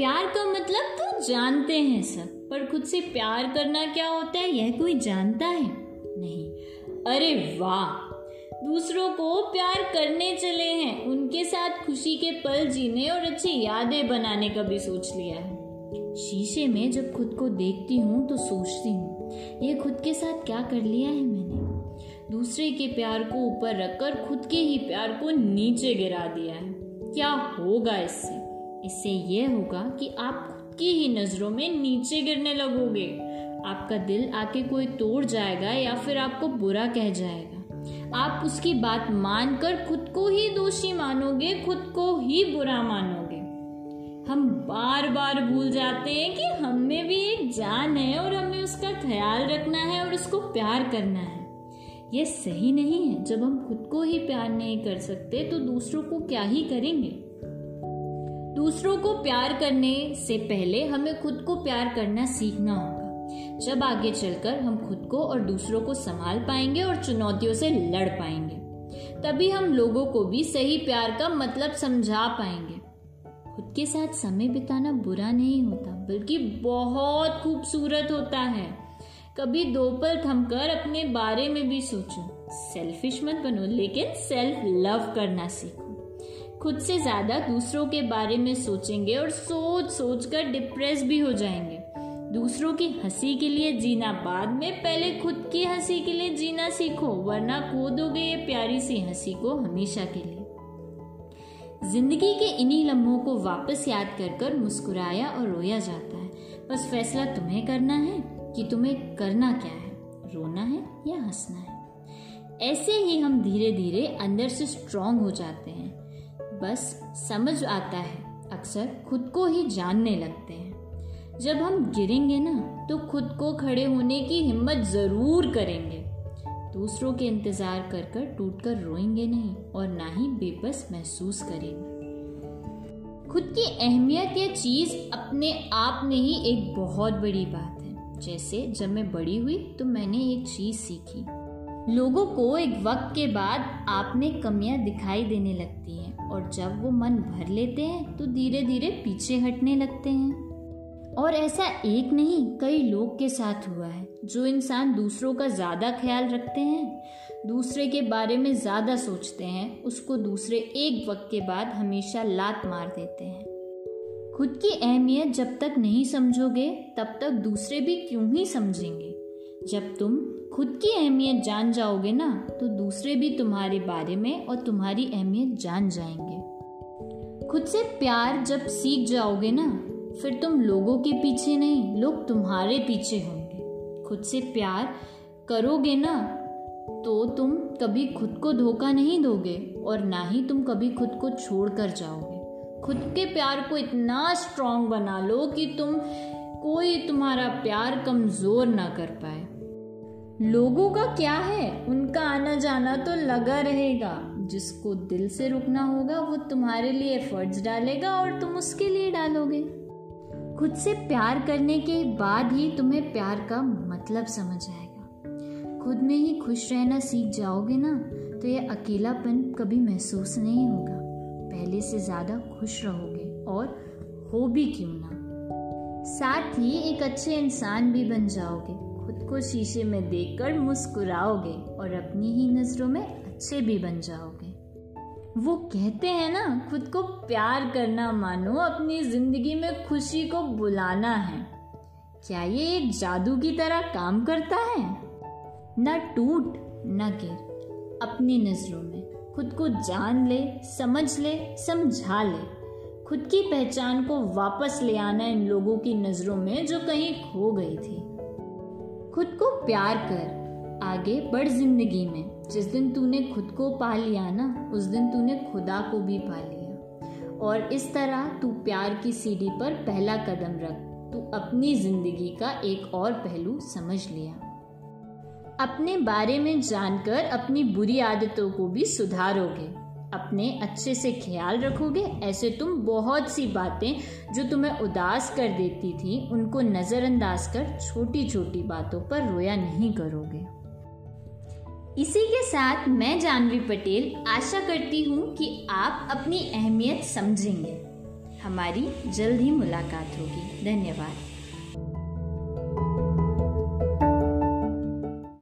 प्यार का मतलब तो जानते हैं सब, पर खुद से प्यार करना क्या होता है? यह कोई जानता है? नहीं। अरे वाह! दूसरों को प्यार करने चले हैं। उनके साथ खुशी के पल जीने और अच्छी यादें बनाने का भी सोच लिया है। शीशे में जब खुद को देखती हूँ तो सोचती हूँ ये खुद के साथ क्या कर लिया है मैंने? दूसरे के प्यार को ऊपर रखकर खुद के ही प्यार को नीचे गिरा दिया है। क्या होगा इससे? इससे यह होगा कि आप खुद की ही नज़रों में नीचे गिरने लगोगे। आपका दिल आके कोई तोड़ जाएगा या फिर आपको बुरा कह जाएगा। आप उसकी बात मानकर खुद को ही दोषी मानोगे, खुद को ही बुरा मानोगे। हम बार बार भूल जाते हैं कि हम भी एक जान है और हमें उसका ख्याल रखना है और उसको प्यार करना है। यह सही नहीं है। जब हम खुद को ही प्यार नहीं कर सकते तो दूसरों को क्या ही करेंगे? दूसरों को प्यार करने से पहले हमें खुद को प्यार करना सीखना होगा। जब आगे चलकर हम खुद को और दूसरों को संभाल पाएँगे और चुनौतियों से लड़ पाएँगे, तभी हम लोगों को भी सही प्यार का मतलब समझा पाएँगे। खुद के साथ समय बिताना बुरा नहीं होता, बल्कि बहुत खूबसूरत होता है। कभी दो पल थमकर अपने बारे में भी सोचो। सेल्फिश मत बनो, लेकिन सेल्फ लव करना सीखो। खुद से ज़्यादा दूसरों के बारे में सोचेंगे और सोच सोच कर डिप्रेस भी हो जाएँगे। दूसरों की हँसी के लिए जीना बाद में, पहले खुद की हँसी के लिए जीना सीखो, वरना खो दोगे ये प्यारी सी हँसी को हमेशा के लिए। ज़िंदगी के इन्हीं लम्हों को वापस याद कर कर मुस्कुराया और रोया जाता है। बस फैसला तुम्हें करना है कि तुम्हें करना क्या है? रोना है या हंसना है? ऐसे ही हम धीरे धीरे अंदर से स्ट्रांग हो जाते हैं। बस समझ आता है। अक्सर खुद को ही जानने लगते हैं। जब हम गिरेंगे ना तो खुद को खड़े होने की हिम्मत ज़रूर करेंगे। दूसरों के इंतज़ार कर कर टूट कर रोएँगे नहीं और ना ही बेबस महसूस करेंगे। खुद की अहमियत या चीज़ अपने आप में ही एक बहुत बड़ी बात है। जैसे जब मैं बड़ी हुई तो मैंने एक चीज़ सीखी। लोगों को एक वक्त के बाद आप में कमियाँ दिखाई देने लगती हैं। और जब वो मन भर लेते हैं तो धीरे धीरे पीछे हटने लगते हैं। और ऐसा एक नहीं, कई लोग के साथ हुआ है, जो इंसान दूसरों का ज़्यादा ख्याल रखते हैं, दूसरे के बारे में ज़्यादा सोचते हैं, उसको दूसरे एक वक्त के बाद हमेशा लात मार देते हैं। खुद की अहमियत जब तक नहीं समझोगे, तब तक दूसरे भी क्यों ही समझेंगे? जब तुम खुद की अहमियत जान जाओगे ना तो दूसरे भी तुम्हारे बारे में और तुम्हारी अहमियत जान जाएँगे। खुद से प्यार जब सीख जाओगे ना, फिर तुम लोगों के पीछे नहीं, लोग तुम्हारे पीछे होंगे। खुद से प्यार करोगे ना तो तुम कभी खुद को धोखा नहीं दोगे और ना ही तुम कभी खुद को छोड़ कर जाओगे। खुद के प्यार को इतना स्ट्रांग बना लो कि तुम कोई तुम्हारा प्यार कमज़ोर ना कर पाए। लोगों का क्या है? उनका आना जाना तो लगा रहेगा। जिसको दिल से रुकना होगा, वो तुम्हारे लिए एफर्ट्स डालेगा और तुम उसके लिए डालोगे। खुद से प्यार करने के बाद ही तुम्हें प्यार का मतलब समझ आएगा। खुद में ही खुश रहना सीख जाओगे ना तो ये अकेलापन कभी महसूस नहीं होगा। पहले से ज़्यादा खुश रहोगे और हो भी क्यों ना। साथ ही एक अच्छे इंसान भी बन जाओगे। को शीशे में देखकर मुस्कुराओगे और अपनी ही नज़रों में अच्छे भी बन जाओगे। वो कहते हैं ना, खुद को प्यार करना मानो, अपनी ज़िंदगी में खुशी को बुलाना है। क्या ये एक जादू की तरह काम करता है? न टूट, न गिर, अपनी नज़रों में। खुद को जान ले, समझ ले, समझा ले। खुद की पहचान को वापस ले आना इन लोगों की नज़रों में जो कहीं खो गई थी। खुद को प्यार कर आगे बढ़ ज़िंदगी में। जिस दिन तूने खुद को पा लिया ना, उस दिन तूने खुदा को भी पा लिया। और इस तरह तू प्यार की सीढ़ी पर पहला कदम रख। तू अपनी ज़िंदगी का एक और पहलू समझ लिया। अपने बारे में जानकर अपनी बुरी आदतों को भी सुधारोगे। अपने अच्छे से ख्याल रखोगे, ऐसे तुम बहुत सी बातें जो तुम्हें उदास कर देती थी, उनको नज़रअंदाज कर छोटी छोटी बातों पर रोया नहीं करोगे। इसी के साथ मैं जानवी पटेल आशा करती हूँ कि आप अपनी अहमियत समझेंगे। हमारी जल्द ही मुलाकात होगी। धन्यवाद।